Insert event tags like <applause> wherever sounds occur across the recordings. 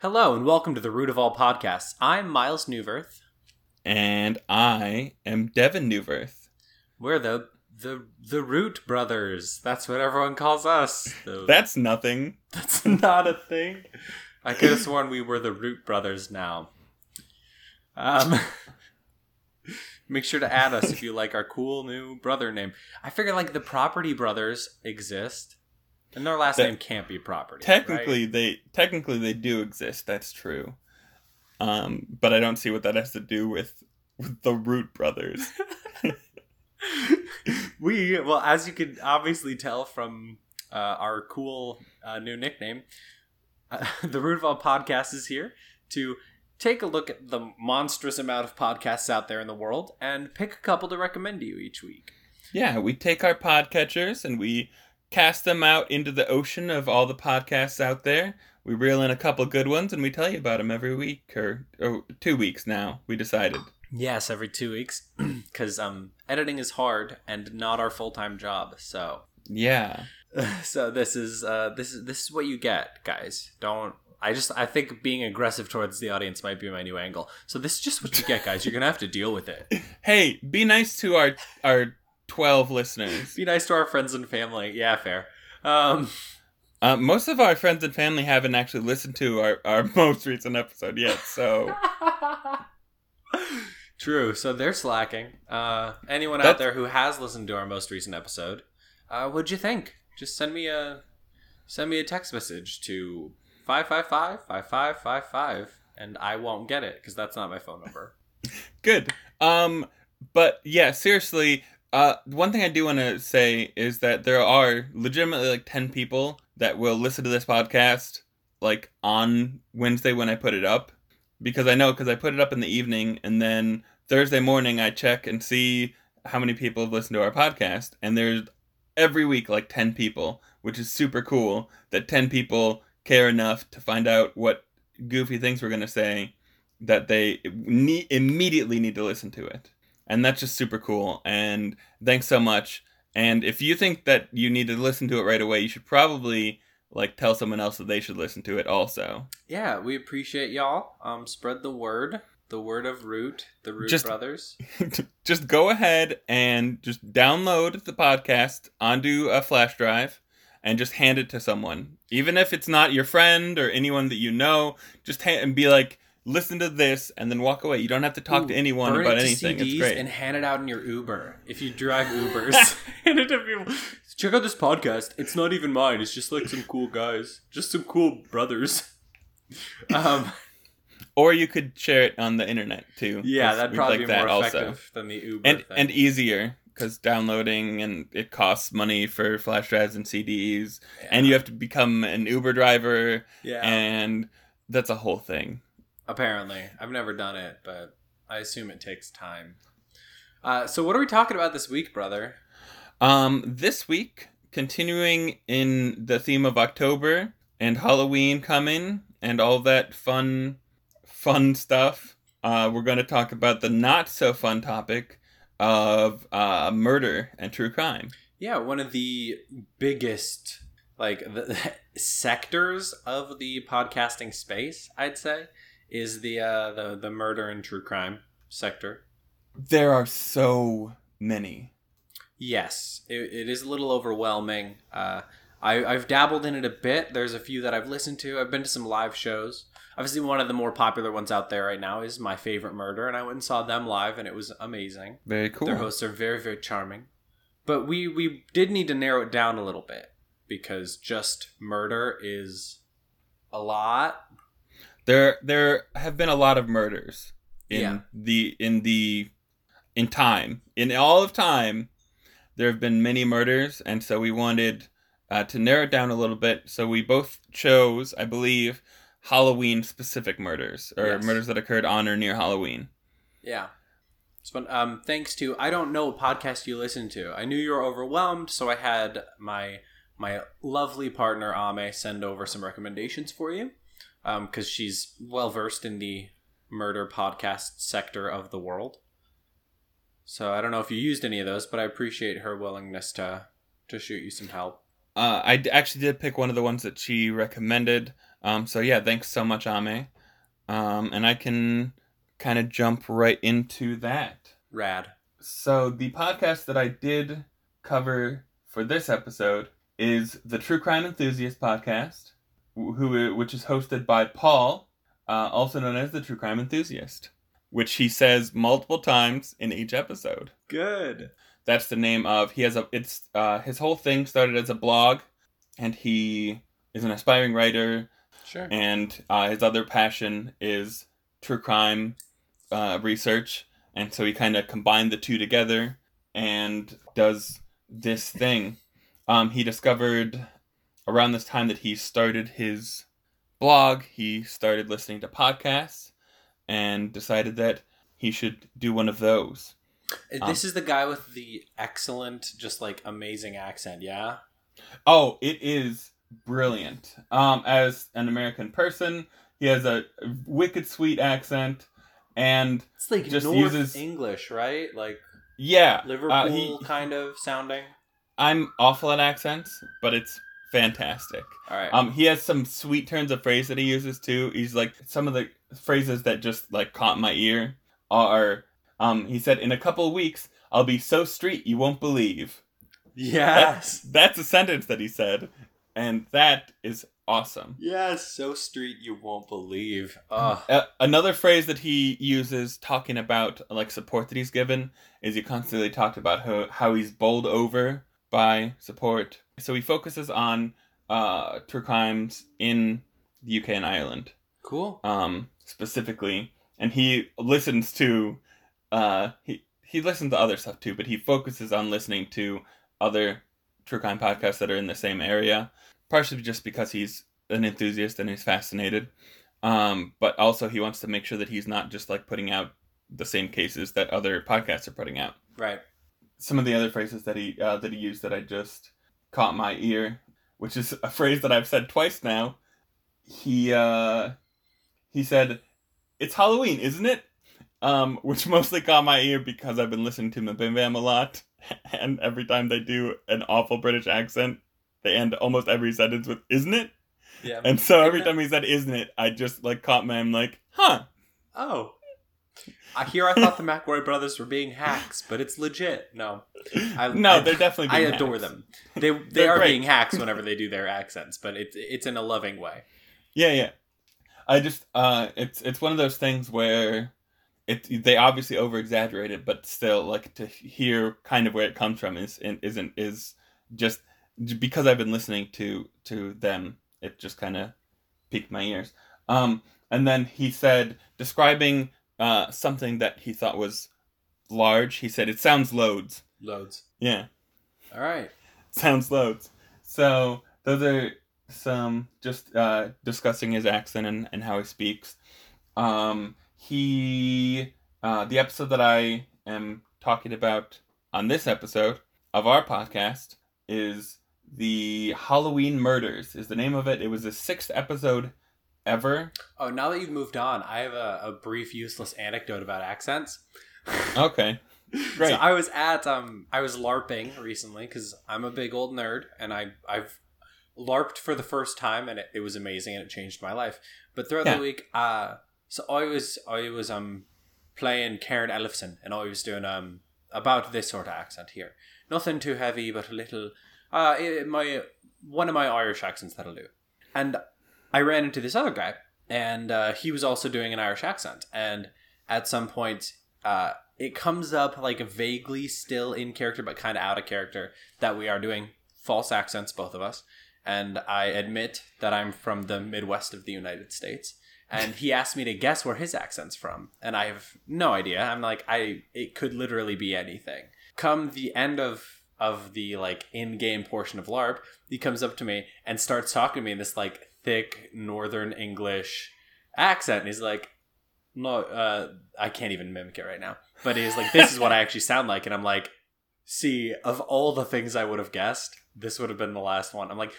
Hello and welcome to the Root of All Podcasts. I'm Miles Newverth. And I am Devin Newverth. We're the the the Root Brothers. That's what everyone calls us. The- <laughs> That's nothing. that's <laughs> not a thing. I could have sworn we were the Root Brothers now. Um, <laughs> make sure to add us if you like our cool new brother name. I figure like the Property Brothers exist, and their last name can't be Property. Technically right? they technically they do exist, that's true. Um, but I don't see what that has to do with with the Root brothers. <laughs> <laughs> we well as you can obviously tell from uh, our cool uh, new nickname uh, <laughs> the root of all podcasts is here to take a look at the monstrous amount of podcasts out there in the world and pick a couple to recommend to you each week yeah, we take our podcatchers and we cast them out into the ocean of all the podcasts out there. We reel in a couple good ones and we tell you about them every week or, or two weeks now. We decided. yes every two weeks <clears throat> because um editing is hard and not our full-time job so Yeah. <laughs> so this is uh this is this is what you get guys don't i just i think being aggressive towards the audience might be my new angle so this is just what you get guys you're gonna have to deal with it <laughs> Hey, be nice to our our twelve listeners. be nice to our friends and family. Yeah fair. Um Uh, most of our friends and family haven't actually listened to our, our <laughs> most recent episode yet, so. <laughs> True. So they're slacking. Uh anyone out there who has listened to our most recent episode uh what'd you think? Just send me a send me a text message to 555-5555 and i won't get it because that's not my phone number. <laughs> Good. Um, but yeah, seriously, uh, one thing I do want to say is that there are legitimately like ten people that will listen to this podcast like on Wednesday when I put it up, because I know because I put it up in the evening and then Thursday morning I check and see how many people have listened to our podcast, and there's every week like 10 people, which is super cool that 10 people care enough to find out what goofy things we're going to say that they ne- immediately need to listen to it. And that's just super cool. And thanks so much. And if you think that you need to listen to it right away, you should probably like tell someone else that they should listen to it also. Yeah, we appreciate y'all. Um, spread the word, the word of Root, the Root Just- Brothers. <laughs> just go ahead and just download the podcast onto a flash drive and just hand it to someone. Even if it's not your friend or anyone that you know, just hand and be like, listen to this and then walk away. You don't have to talk Ooh, to anyone burn about it to anything. CDs It's great. And hand it out in your Uber if you drive Ubers. <laughs> <laughs> hand it to people. Check out this podcast. It's not even mine. It's just like some cool guys, just some cool brothers. <laughs> Um, or you could share it on the internet too. Yeah, that'd probably like be more that effective than the Uber And thing. and easier because downloading and it costs money for flash drives and CDs, and you have to become an Uber driver, yeah, and that's a whole thing. Apparently, I've never done it, but I assume it takes time. Uh, so, what are we talking about this week, brother? Um, this week, continuing in the theme of October and Halloween coming and all that fun, fun stuff, uh, we're going to talk about the not so fun topic of uh, murder and true crime. Yeah, one of the biggest like the, <laughs> sectors of the podcasting space, I'd say, is the uh, the the murder and true crime sector. There are so many. Yes, it, it is a little overwhelming. Uh, I, I've dabbled in it a bit. There's a few that I've listened to. I've been to some live shows. Obviously, one of the more popular ones out there right now is My Favorite Murder, and I went and saw them live, and it was amazing. Very cool. Their hosts are very, very charming. But we we did need to narrow it down a little bit because just murder is a lot. There, there have been a lot of murders in Yeah. the in the in time in all of time. There have been many murders, and so we wanted uh, to narrow it down a little bit. So we both chose, I believe, Halloween specific murders or Yes. murders that occurred on or near Halloween. Yeah. So, um, thanks to I don't know what podcast you listen to. I knew you were overwhelmed, so I had my my lovely partner Ame send over some recommendations for you, because she's well versed in the murder podcast sector of the world. So I don't know if you used any of those, but I appreciate her willingness to to shoot you some help. Uh, I d- actually did pick one of the ones that she recommended. Um, so yeah, thanks so much, Ame. Um, and I can kind of jump right into that. Rad. So the podcast that I did cover for this episode is the True Crime Enthusiast podcast, who which is hosted by Paul, uh, also known as the True Crime Enthusiast, which he says multiple times in each episode. Good. That's the name of he has a it's uh, his whole thing started as a blog, and he is an aspiring writer. Sure. And uh, his other passion is true crime uh, research, and so he kind of combined the two together and does this thing. Um, he discovered around this time that he started his blog, he started listening to podcasts and decided that he should do one of those. This um, is the guy with the excellent, just like amazing accent, yeah? Oh, it is brilliant. Um, as an American person, he has a wicked sweet accent and it's like just North uses English, right? Like yeah, Liverpool uh, he, kind of sounding. I'm awful at accents, but it's fantastic. All right. Um, he has some sweet turns of phrase that he uses too. He's like some of the phrases that just like caught my ear are. Um, he said, "In a couple of weeks, I'll be so street you won't believe." Yes, that, that's a sentence that he said, and that is awesome. Yes, so street you won't believe. Uh, another phrase that he uses talking about like support that he's given is he constantly talked about how, how he's bowled over by support. So he focuses on uh, true crimes in the UK and Ireland. Cool. Um, specifically, and he listens to uh, he he listens to other stuff too, but he focuses on listening to other true crime podcasts that are in the same area partially just because he's an enthusiast and he's fascinated. Um, but also he wants to make sure that he's not just like putting out the same cases that other podcasts are putting out. Right. Some of the other phrases that he uh, that he used that I just caught my ear, which is a phrase that I've said twice now. He uh, he said, "It's Halloween, isn't it?" Um, <laughs> which mostly caught my ear because I've been listening to MBMBaM a lot, <laughs> and every time they do an awful British accent, they end almost every sentence with "isn't it?" Yeah. And so every time he said "isn't it," I just like caught my I'm like, "Huh." Oh. I here I thought the McElroy brothers were being hacks, but it's legit. No, I, no, I, they're definitely. I adore hacks. them. They <laughs> they are great. being hacks whenever they do their accents, but it's it's in a loving way. Yeah, yeah. I just uh, it's it's one of those things where it they obviously over exaggerate it, but still like to hear kind of where it comes from is isn't is just because I've been listening to to them, it just kind of piqued my ears. Um, and then he said, describing uh, something that he thought was large, he said, "It sounds loads." Loads. Yeah. All right. Sounds loads. So those are some just uh, discussing his accent and, and how he speaks. Um, he uh, the episode that I am talking about on this episode of our podcast is the Halloween Murders is the name of it. It was the sixth episode ever. Oh, now that you've moved on, I have a, a brief useless anecdote about accents. Okay. <laughs> Great. So I was at um I was larping recently because I'm a big old nerd and I I've larped for the first time and it, it was amazing and it changed my life. But throughout yeah. the week, uh, so I was I was um playing Karen Ellefson and I was doing um about this sort of accent here. Nothing too heavy, but a little uh, my one of my Irish accents that'll do. And I ran into this other guy, and uh, he was also doing an Irish accent. And at some point, uh, it comes up like vaguely still in character, but kind of out of character that we are doing false accents, both of us. And I admit that I'm from the Midwest of the United States. And he asked me to guess where his accent's from, and I have no idea. I'm like, I it could literally be anything. Come the end of of the like in-game portion of LARP, he comes up to me and starts talking to me in this like thick Northern English accent, and he's like, "No, uh, I can't even mimic it right now." But he's like, "This is what I actually sound like," and I'm like, "See, of all the things I would have guessed, this would have been the last one." I'm like,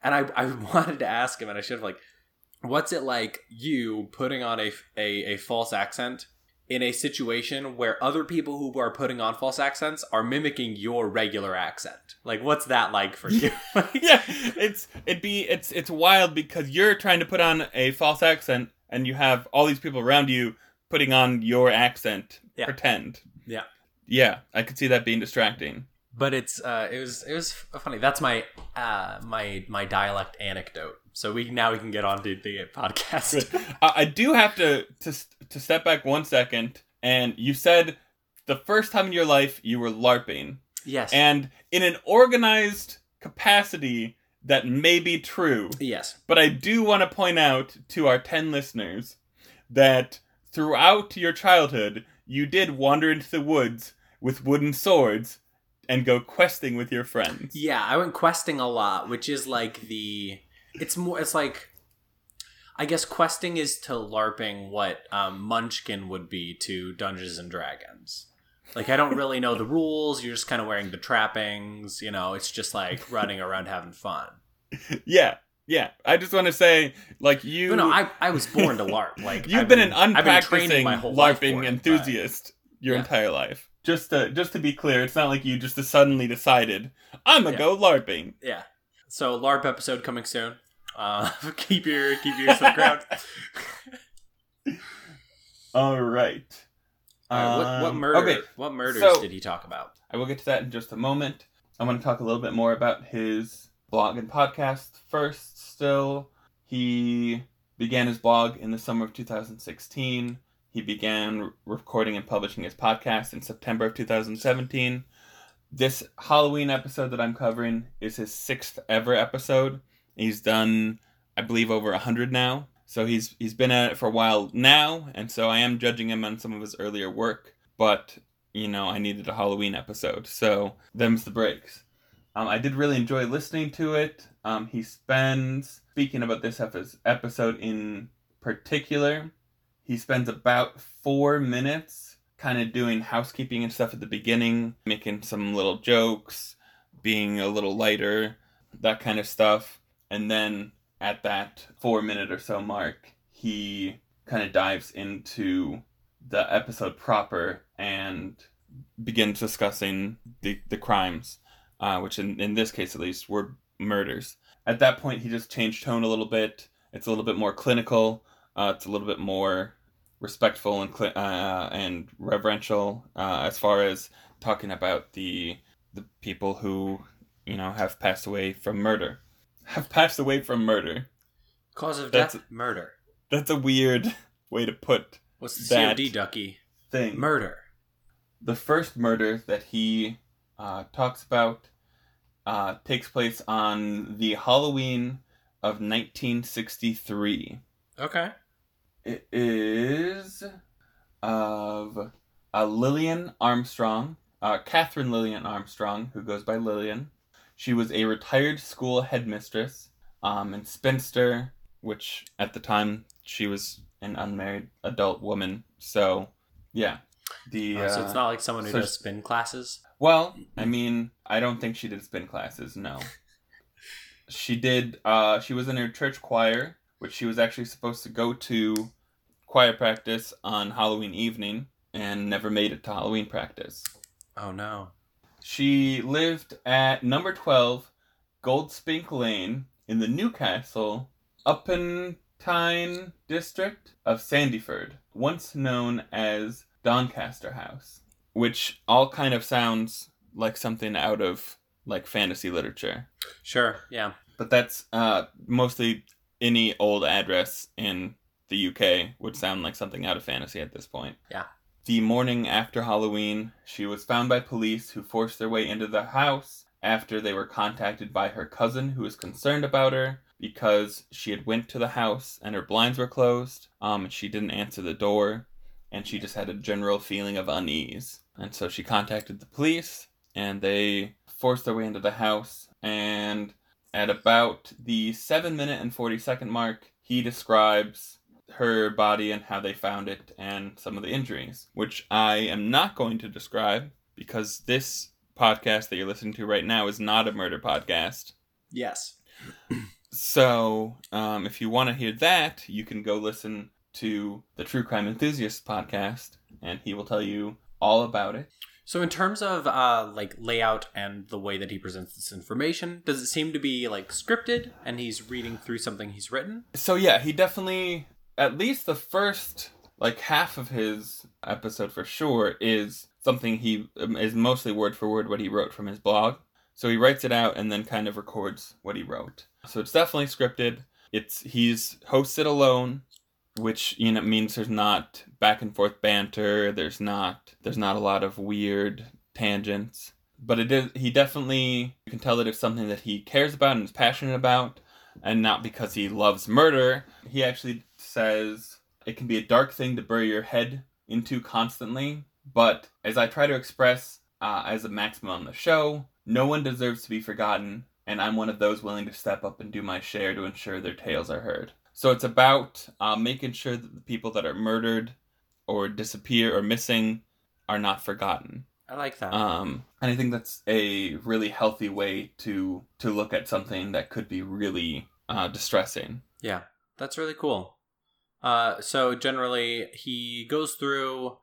and I I <laughs> wanted to ask him, and I should have like, "What's it like you putting on a a, a false accent?" In a situation where other people who are putting on false accents are mimicking your regular accent. Like, what's that like for you? <laughs> yeah, it's it'd be it's it's wild because you're trying to put on a false accent and you have all these people around you putting on your accent. Yeah. Pretend. Yeah. Yeah, I could see that being distracting. but it's uh, it was it was funny. That's my uh, my my dialect anecdote. So we now we can get on to the podcast. I, I do have to to to step back one second. And you said the first time in your life you were LARPing, yes. and in an organized capacity that may be true. yes. But I do want to point out to our 10 listeners that throughout your childhood, you did wander into the woods with wooden swords and go questing with your friends. Yeah, I went questing a lot, which is like the it's more it's like I guess questing is to LARPing what um, Munchkin would be to Dungeons and Dragons. Like I don't <laughs> really know the rules. You're just kind of wearing the trappings. You know, it's just like running around having fun. Yeah, yeah. I just want to say, like, you. But no, I, I was born to LARP. <laughs> Like You've I've been, an I've been training unpracticing my whole LARPing it, enthusiast your Yeah. entire life. Just to just to be clear, it's not like you just suddenly decided I'm gonna Yeah. go LARPing. yeah. So LARP episode coming soon. Uh, <laughs> keep your keep your ears to the ground. <laughs> All right. All right, what, what Um, murder? Okay, What murders so- did he talk about? I will get to that in just a moment. I want to talk a little bit more about his blog and podcast first. Still, he began his blog in the summer of 2016. He began recording and publishing his podcast in September of 2017. This Halloween episode that I'm covering is his sixth ever episode. He's done, I believe, over a hundred now. So he's he's been at it for a while now, and so I am judging him on some of his earlier work. But you know, I needed a Halloween episode, so them's the breaks. Um, I did really enjoy listening to it. Um, he spends speaking about this episode in particular. He spends about four minutes kind of doing housekeeping and stuff at the beginning, making some little jokes, being a little lighter, that kind of stuff. And then at that four minute or so mark, he kind of dives into the episode proper and begins discussing the, the crimes, uh, which in, in this case at least were murders. At that point, he just changed tone a little bit. It's a little bit more clinical. Uh, it's a little bit more respectful and uh, and reverential uh, as far as talking about the the people who you know have passed away from murder. Have passed away from murder. Cause of That's- death? Murder. That's a weird way to put What's the That- COD ducky? thing. Murder. the first murder that he uh, talks about uh, takes place on the Halloween of 1963. Okay. It is of uh, Lillian Armstrong, uh, Catherine Lillian Armstrong, who goes by Lillian. She was a retired school headmistress um, and spinster, which at the time she was an unmarried adult woman. So, yeah. The, Oh, so uh, it's not like someone who so- does spin classes. well, I mean, I don't think she did spin classes. No, <laughs> she did. Uh, she was in her church choir, which she was actually supposed to go to choir practice on Halloween evening, and never made it to Halloween practice. Oh no. She lived at number twelve, Goldspink Lane, in the Newcastle upon Tyne district of Sandyford, once known as Doncaster House, which all kind of sounds like something out of like fantasy literature. Sure. Yeah. But that's uh, mostly any old address in the UK would sound like something out of fantasy at this point. Yeah. The morning after Halloween, she was found by police who forced their way into the house after they were contacted by her cousin who was concerned about her because she had went to the house and her blinds were closed um, and she didn't answer the door and she just had a general feeling of unease. And so she contacted the police and they forced their way into the house and at about the 7 minute and 40 second mark, he describes her body and how they found it and some of the injuries, which I am not going to describe because this podcast that you're listening to right now is not a murder podcast. Yes. So, um, if you want to hear that, you can go listen to the True Crime Enthusiast podcast, and he will tell you all about it. So, in terms of uh, like layout and the way that he presents this information, does it seem to be like scripted and he's reading through something he's written? So yeah, he definitely at least the first like half of his episode for sure is something he um, is mostly word for word what he wrote from his blog. So he writes it out and then kind of records what he wrote. So it's definitely scripted. It's he's hosted alone, which you know means there's not back and forth banter. There's not there's not a lot of weird tangents. But it is he definitely you can tell that it's something that he cares about and is passionate about, and not because he loves murder. He actually says it can be a dark thing to bury your head into constantly. But as I try to express uh, as a maximum on the show, no one deserves to be forgotten, and I'm one of those willing to step up and do my share to ensure their tales are heard. So it's about uh, making sure that the people that are murdered or disappear or missing are not forgotten. I like that. Um, and I think that's a really healthy way to to look at something that could be really uh, distressing. yeah, that's really cool. Uh, so generally, he goes through.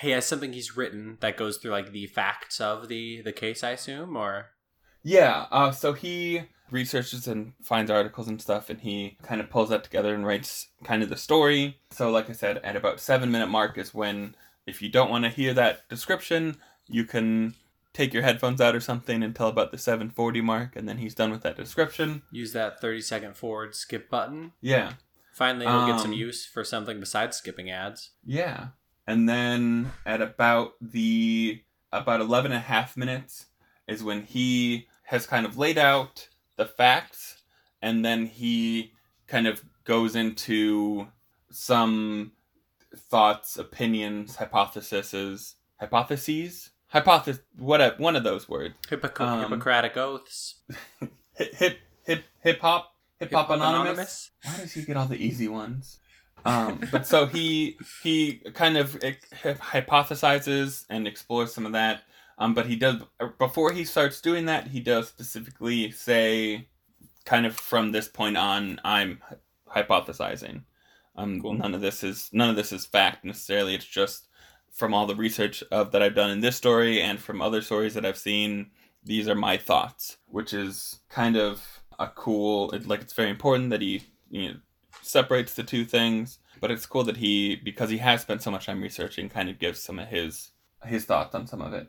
He has something he's written that goes through like the facts of the the case, I assume, or Yeah, uh, so he researches and finds articles and stuff, and he kind of pulls that together and writes kind of the story. So, like I said, at about seven minute mark is when, if you don't want to hear that description, you can take your headphones out or something until about the 740 mark, and then he's done with that description. use that thirty second forward skip button. Yeah, Finally, he'll get some Um, use for something besides skipping ads. yeah. And then at about the about 11 and a half minutes is when he has kind of laid out the facts and then he kind of goes into some thoughts, opinions, hypotheses, hypotheses, hypothes what one of those words. Hippoc- Um, Hippocratic oaths. <laughs> Hip hip hip hip hop hip hop anonymous. Anonymous? Why does he get all the easy ones? Um, but so he he kind of hypothesizes and explores some of that. Um, but he does before he starts doing that, he does specifically say, kind of from this point on, I'm hypothesizing. Um, Cool. none of this is none of this is fact necessarily. It's just from all the research of that I've done in this story and from other stories that I've seen. These are my thoughts, which is kind of a cool. Like it's very important that he you know, separates the two things. But it's cool that he, because he has spent so much time researching, kind of gives some of his his thoughts on some of it.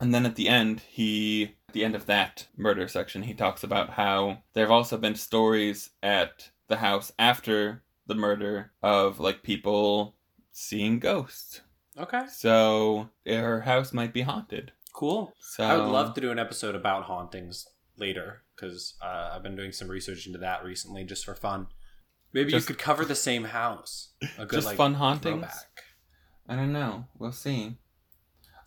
And then at the end, he at the end of that murder section, he talks about how there have also been stories at the house after the murder of like people seeing ghosts. Okay, So her house might be haunted. cool. So I would love to do an episode about hauntings later because uh, I've been doing some research into that recently just for fun. Maybe Just- you could cover the same house. A good just like fun hauntings. throwback. I don't know. We'll see.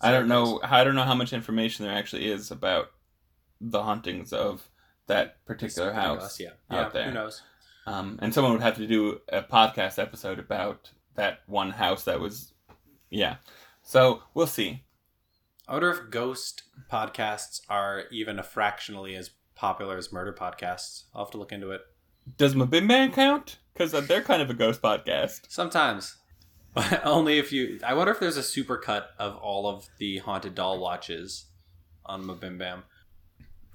I don't know. I don't know how much information there actually is about the hauntings of that particular house. else, Yeah, out yeah. there. Who knows? Um, and someone would have to do a podcast episode about that one house that was, yeah. So we'll see. I wonder if ghost podcasts are even a fractionally as popular as murder podcasts. I'll have to look into it. Does MBMBaM count? Because they're kind of a ghost podcast. Sometimes. <laughs> But only if you. I wonder if there's a supercut of all of the Haunted Doll watches on MBMBaM.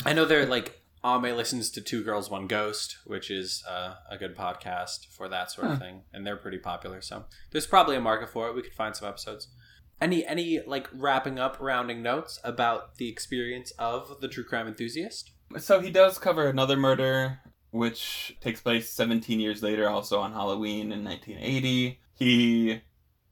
I know they're like. Ame listens to Two Girls, One Ghost, which is uh, a good podcast for that sort of thing. And they're pretty popular. So there's probably a market for it. We could find some episodes. Any any like wrapping up rounding notes about the experience of the true crime enthusiast? So he does cover another murder, which takes place 17 years later, also on Halloween in 1980. He,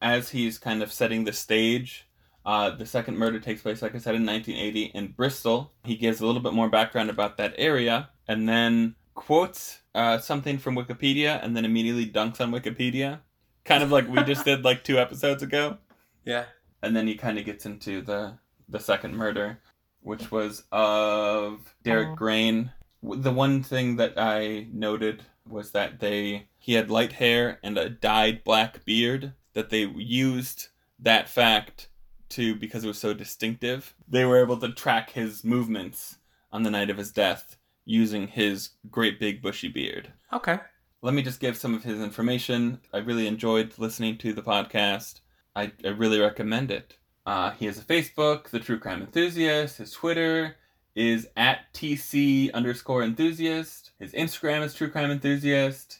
as he's kind of setting the stage, uh, the second murder takes place, like I said, in 1980 in Bristol. He gives a little bit more background about that area, and then quotes uh, something from Wikipedia, and then immediately dunks on Wikipedia, kind of like we just did like two episodes ago <laughs> Yeah. and then he kind of gets into the the second murder, which was of Derek uh-huh. Grain. The one thing that I noted was that they he had light hair and a dyed black beard. That they used that fact to because it was so distinctive. They were able to track his movements on the night of his death using his great big bushy beard. Okay. let me just give some of his information. I really enjoyed listening to the podcast. I, I really recommend it. Uh, he has a Facebook, The True Crime Enthusiast. His Twitter is at TC underscore enthusiast. His Instagram is True Crime Enthusiast.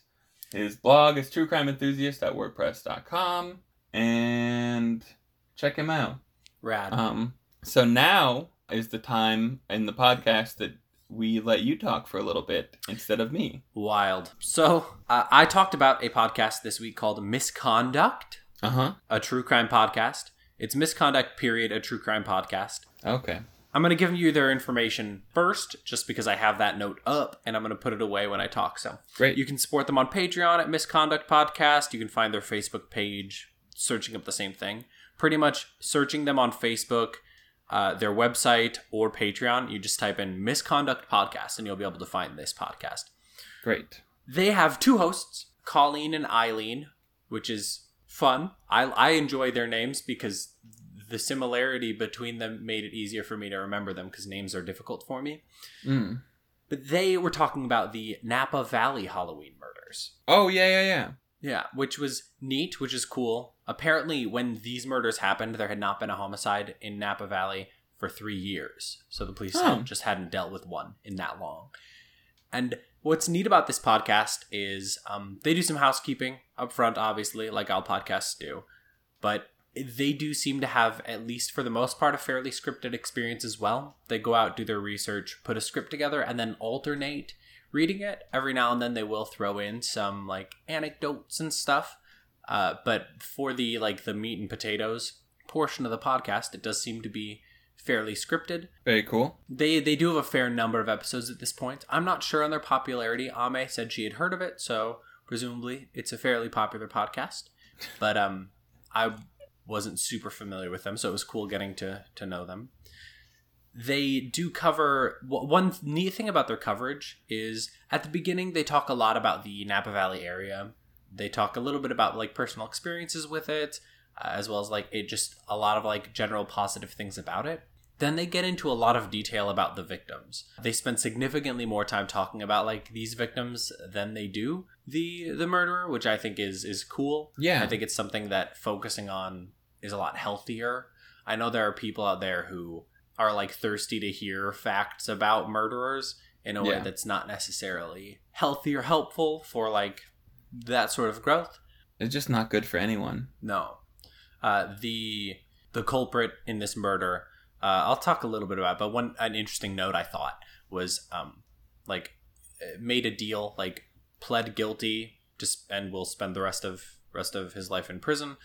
His blog is truecrimeenthusiast.wordpress.com. And check him out. Rad. Um, so now is the time in the podcast that we let you talk for a little bit instead of me. Wild. So uh, I talked about a podcast this week called Misconduct, Uh huh. a true crime podcast. It's Misconduct, period, a true crime podcast. Okay. I'm going to give you their information first, just because I have that note up, and I'm going to put it away when I talk. So Great. you can support them on Patreon at Misconduct Podcast. You can find their Facebook page, searching up the same thing. Pretty much searching them on Facebook, uh, their website, or Patreon. You just type in Misconduct Podcast, and you'll be able to find this podcast. Great. They have two hosts, Colleen and Eileen, which is fun. I, I enjoy their names because the similarity between them made it easier for me to remember them because names are difficult for me. Mm. But they were talking about the Napa Valley Halloween murders. Oh yeah, yeah, yeah. Yeah, which was neat, which is cool. Apparently, when these murders happened, there had not been a homicide in Napa Valley for three years. So the police Oh. just hadn't dealt with one in that long. And what's neat about this podcast is um, they do some housekeeping up front, obviously, like all podcasts do. But they do seem to have, at least for the most part, a fairly scripted experience as well. They go out, do their research, put a script together, and then alternate reading it. Every now and then they will throw in some like anecdotes and stuff. Uh, but for the like the meat and potatoes portion of the podcast, it does seem to be fairly scripted. Very cool. They they do have a fair number of episodes at this point. I'm not sure on their popularity. Ame said she had heard of it, so presumably it's a fairly popular podcast. But um, I wasn't super familiar with them, so it was cool getting to to know them. They do cover one neat thing about their coverage is at the beginning they talk a lot about the Napa Valley area. They talk a little bit about like personal experiences with it, uh, as well as like it just a lot of like general positive things about it. Then they get into a lot of detail about the victims. They spend significantly more time talking about like these victims than they do the the murderer, which I think is is cool. Yeah. I think it's something that focusing on is a lot healthier. I know there are people out there who are like thirsty to hear facts about murderers in a way that's not necessarily healthy or helpful for like that sort of growth. It's just not good for anyone. No. Uh, the the culprit in this murder, uh, I'll talk a little bit about. It, but one an interesting note I thought was um, like uh, made a deal, like pled guilty, just and will spend the rest of rest of his life in prison.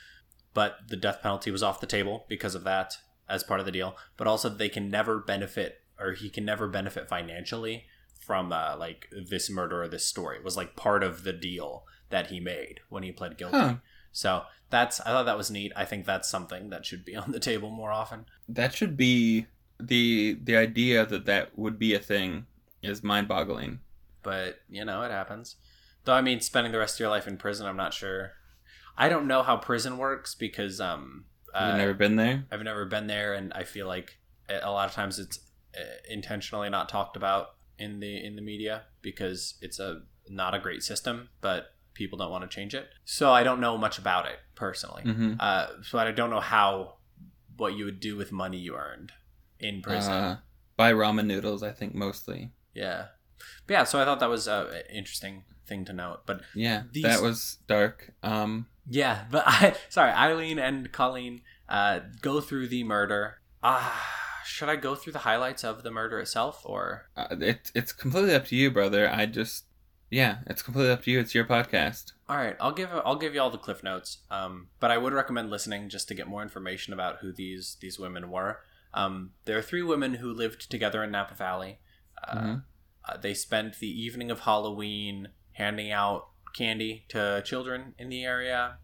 But the death penalty was off the table because of that, as part of the deal. But also they can never benefit, or he can never benefit financially from uh, like this murder or this story. It was like part of the deal that he made when he pled guilty. Huh. So that's I thought that was neat. I think that's something that should be <laughs> on the table more often. That should be the the idea that that would be a thing is mind-boggling. But you know, it happens. Though I mean, spending the rest of your life in prison, I'm not sure. I don't know how prison works because um, I've uh, never been there? I've never been there, and I feel like a lot of times it's uh, intentionally not talked about in the in the media because it's a not a great system, but people don't want to change it. So I don't know much about it personally. Mm-hmm. Uh, so I don't know how what you would do with money you earned in prison. Uh, buy ramen noodles, I think mostly. yeah, but yeah. So I thought that was uh, an interesting thing to note. But Yeah, These- that was dark. Um, yeah, <laughs> but I sorry, Eileen and Colleen uh, go through the murder. Ah, should I go through the highlights of the murder itself, or uh, it, it's completely up to you, brother. I just, yeah, it's completely up to you. It's your podcast. all right? I'll give I'll give you all the cliff notes. Um, but I would recommend listening just to get more information about who these these women were. Um, there are three women who lived together in Napa Valley. Uh, Mhm. Uh, they spent the evening of Halloween handing out candy to children in the area.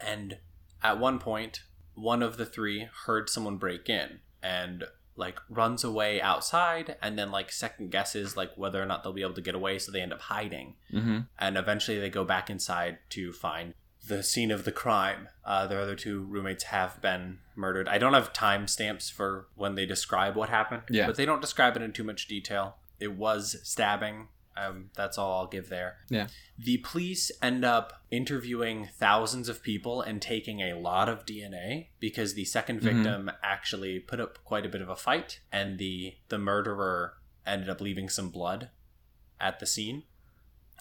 And at one point, one of the three heard someone break in and like runs away outside and then like second guesses like whether or not they'll be able to get away so they end up hiding Mm-hmm. and eventually they go back inside to find the scene of the crime. Uh, their other two roommates have been murdered. I don't have timestamps for when they describe what happened, Yeah. but they don't describe it in too much detail. It was stabbing Um, that's all I'll give there. Yeah. The police end up interviewing thousands of people and taking a lot of DNA because the second Mhm. victim actually put up quite a bit of a fight, and the the murderer ended up leaving some blood at the scene.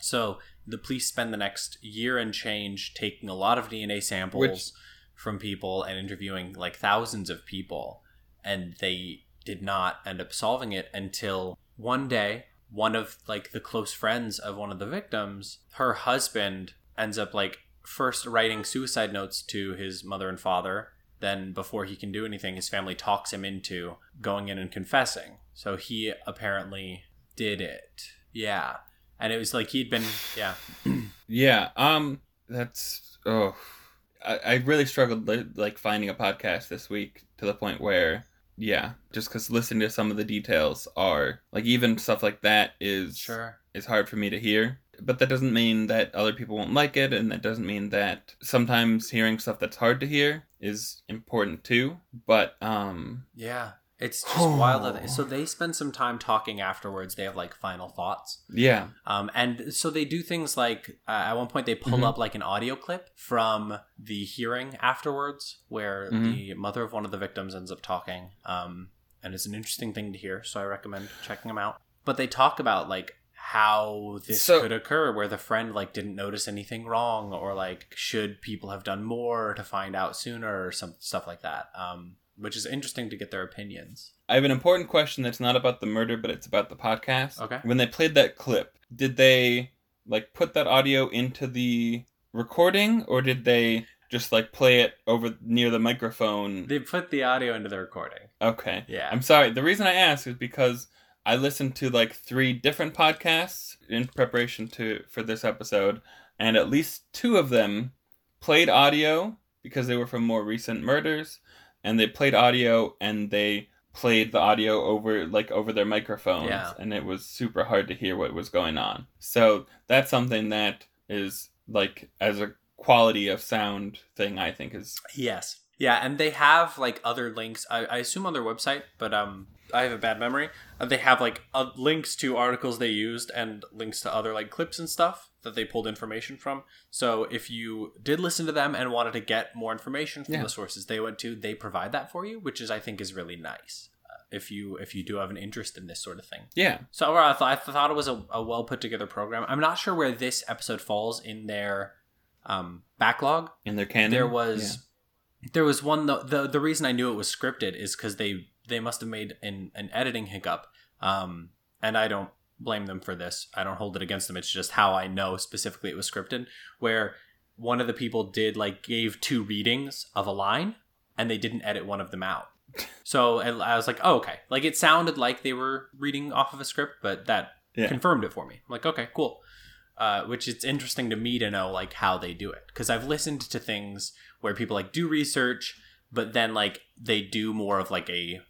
So the police spend the next year and change taking a lot of DNA samples Which- from people and interviewing like thousands of people, and they did not end up solving it until one day one of like the close friends of one of the victims her husband ends up like first writing suicide notes to his mother and father then before he can do anything his family talks him into going in and confessing so he apparently did it yeah and it was like he'd been yeah <clears throat> Yeah. Um. That's oh, I, I really struggled li- like finding a podcast this week to the point where yeah, just because listening to some of the details are like even stuff like that is sure is hard for me to hear. But that doesn't mean that other people won't like it, and that doesn't mean that sometimes hearing stuff that's hard to hear is important too. But um, yeah it's just wild that so they spend some time talking afterwards they have like final thoughts yeah, Um, and so they do things like uh, at one point they pull Mhm. up like an audio clip from the hearing afterwards, where Mhm. the mother of one of the victims ends up talking. Um, and it's an interesting thing to hear, so I recommend checking them out. But they talk about like how this So- could occur, where the friend like didn't notice anything wrong, or like should people have done more to find out sooner, or some stuff like that. Um, which is interesting to get their opinions. I have an important question that's not about the murder, but it's about the podcast. Okay. When they played that clip, did they like put that audio into the recording, or did they just like play it over near the microphone? They put the audio into the recording. Okay. Yeah. I'm sorry. The reason I ask is because I listened to like three different podcasts in preparation to for this episode, and at least two of them played audio because they were from more recent murders, and they played audio and they played the audio over like over their microphones Yeah. and it was super hard to hear what was going on. So that's something that is like as a quality of sound thing I think is Yes. Yeah, and they have like other links. I, I assume on their website, but um, I have a bad memory. Uh, they have like uh, links to articles they used and links to other like clips and stuff that they pulled information from. So if you did listen to them and wanted to get more information from Yeah. the sources they went to, they provide that for you, which is I think is really nice. Uh, if you if you do have an interest in this sort of thing. yeah. So I, thought I thought it was a, a well put together program. I'm not sure where this episode falls in their um, backlog. In their canon. There was there was one the, the the reason I knew it was scripted is because they they must have made an, an editing hiccup. Um, and I don't blame them for this. I don't hold it against them. It's just how I know specifically it was scripted. Where one of the people did like gave two readings of a line, and they didn't edit one of them out. <laughs> So I was like, oh, okay. Like it sounded like they were reading off of a script, but that Yeah. confirmed it for me. I'm like, okay, cool. Uh, which it's interesting to me to know like how they do it. Because I've listened to things where people like do research, but then like they do more of like a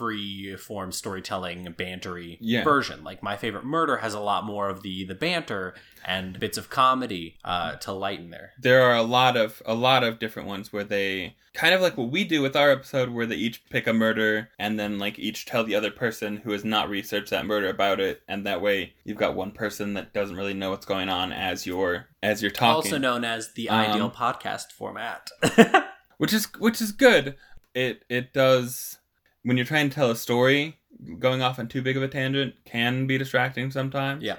free form storytelling bantery Yeah. version. Like my favorite murder has a lot more of the the banter and bits of comedy uh, to lighten there. there are a lot of a lot of different ones where they kind of like what we do with our episode where they each pick a murder and then like each tell the other person who has not researched that murder about it and that way you've got one person that doesn't really know what's going on as you're as you're talking Also known as the Um, ideal podcast format. <laughs> which is which is good it it does when you're trying to tell a story going off on too big of a tangent can be distracting sometimes yeah.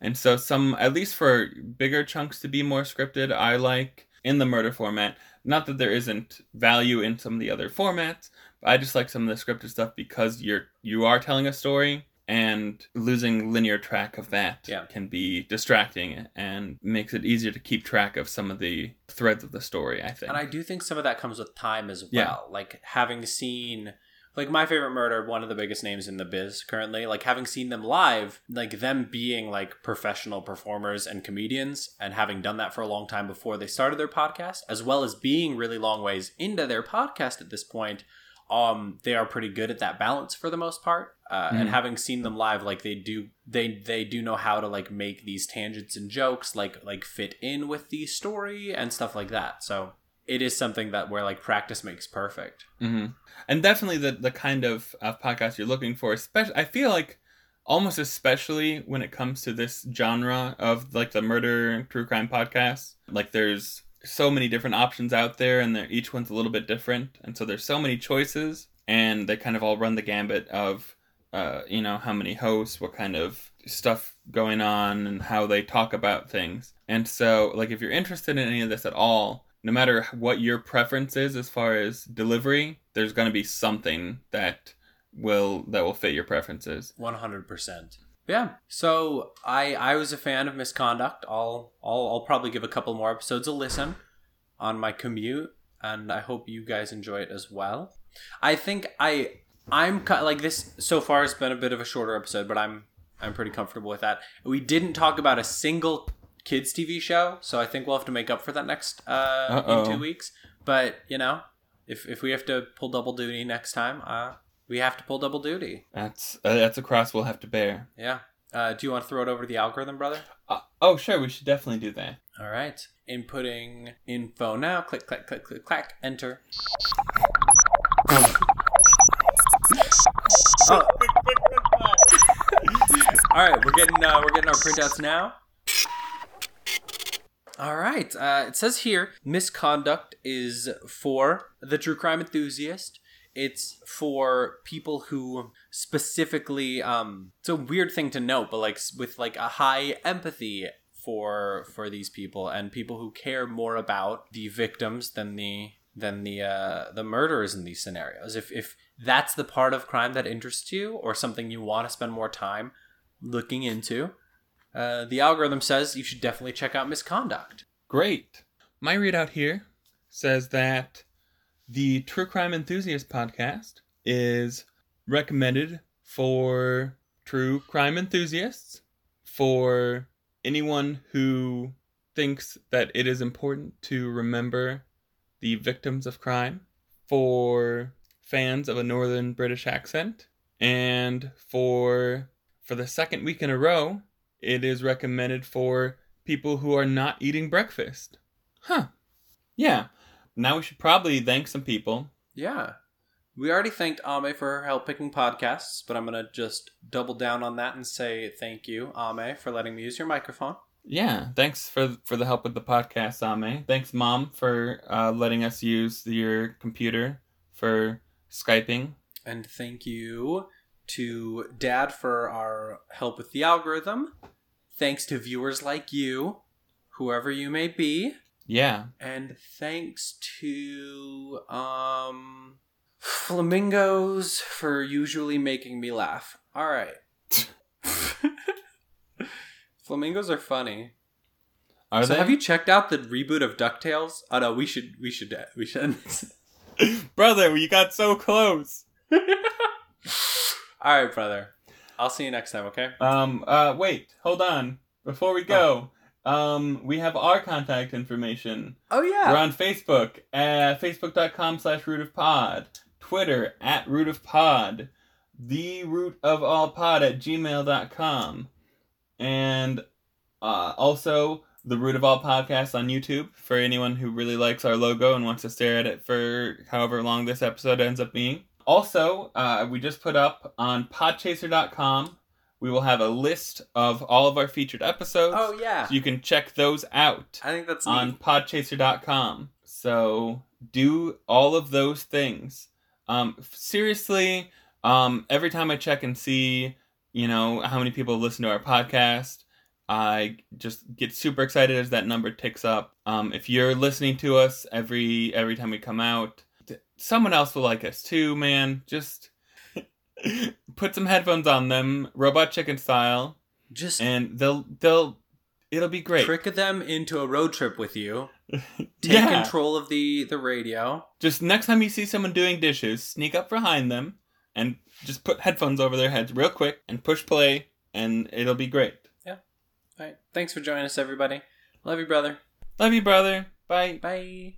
And so some at least for bigger chunks to be more scripted, I like in the murder format. Not that there isn't value in some of the other formats, but I just like some of the scripted stuff because you're you are telling a story and losing linear track of that Yeah. can be distracting and makes it easier to keep track of some of the threads of the story, I think. And I do think some of that comes with time as well. Yeah. Like having seen like my favorite murder, one of the biggest names in the biz currently, like having seen them live, like them being like professional performers and comedians and having done that for a long time before they started their podcast, as well as being really long ways into their podcast at this point, um, they are pretty good at that balance for the most part. Uh, And Mhm. having seen them live, like they do, they they do know how to like make these tangents and jokes like like fit in with the story and stuff like that. So it is something that where like practice makes perfect. hmm And definitely the the kind of, of podcast you're looking for. Especially, I feel like almost especially when it comes to this genre of like the murder and true crime podcasts. Like there's so many different options out there and each one's a little bit different. And so there's so many choices and they kind of all run the gambit of uh, you know, how many hosts, what kind of stuff going on and how they talk about things. And so like if you're interested in any of this at all, no matter what your preference is as far as delivery, there's going to be something that will that will fit your preferences. One hundred percent. Yeah. So I I was a fan of Misconduct. I'll I'll I'll probably give a couple more episodes a listen on my commute, and I hope you guys enjoy it as well. I think I I'm like this so far has been a bit of a shorter episode, but I'm I'm pretty comfortable with that. We didn't talk about a single kids TV show, so I think we'll have to make up for that next uh, in two weeks. But you know, if if we have to pull double duty next time, uh, we have to pull double duty. That's uh, that's a cross we'll have to bear. Yeah. Uh, do you want to throw it over to the algorithm, brother? Uh, oh, sure. We should definitely do that. All right. Inputting info now. Click, click, click, click, clack. Enter. <laughs> oh. <laughs> All right, we're getting uh, we're getting our printouts now. All right. Uh, it says here, misconduct is for the true crime enthusiast it's for people who specifically um it's a weird thing to note but like with like a high empathy for for these people and people who care more about the victims than the than the uh the murderers in these scenarios if if that's the part of crime that interests you or something you want to spend more time looking into uh, the algorithm says you should definitely check out misconduct. Great. My readout here says that the True Crime Enthusiast podcast is recommended for true crime enthusiasts, for anyone who thinks that it is important to remember the victims of crime, for fans of a northern British accent, and for for the second week in a row, it is recommended for people who are not eating breakfast. Huh. Yeah now we should probably thank some people. Yeah. We already thanked Ame for her help picking podcasts, but I'm going to just double down on that and say thank you, Ame, for letting me use your microphone. Yeah, thanks for for the help with the podcast, Ame. Thanks, Mom, for uh, letting us use your computer for Skyping. And thank you to Dad for our help with the algorithm. Thanks to viewers like you, whoever you may be. Yeah. And thanks to um flamingos for usually making me laugh. All right. <laughs> flamingos are funny. Are so they? have you checked out the reboot of DuckTales? Oh no, we should we should we should <laughs> Brother, you got so close. <laughs> All right, brother. I'll see you next time, okay? Um uh wait, hold on. Before we go, um, we have our contact information. Oh yeah. We're on Facebook at facebook.com slash root of pod. Twitter at root of pod. The root of all pod at gmail.com. And uh, also the root of all podcasts on YouTube for anyone who really likes our logo and wants to stare at it for however long this episode ends up being. Also, uh, we just put up on podchaser.com we will have a list of all of our featured episodes. Oh yeah. So you can check those out. I think that's on neat. podchaser.com. So do all of those things. Um seriously, um every time I check and see, you know, how many people listen to our podcast, I just get super excited as that number ticks up. Um if you're listening to us every every time we come out, someone else will like us too, man. Just put some headphones on them, robot chicken style. Just and they'll they'll it'll be great. Trick them into a road trip with you. <laughs> Take yeah. control of the the radio. Just next time you see someone doing dishes, sneak up behind them and just put headphones over their heads real quick and push play and it'll be great. Yeah. All right. Thanks for joining us everybody. Love you, brother. Love you, brother. Bye. Bye.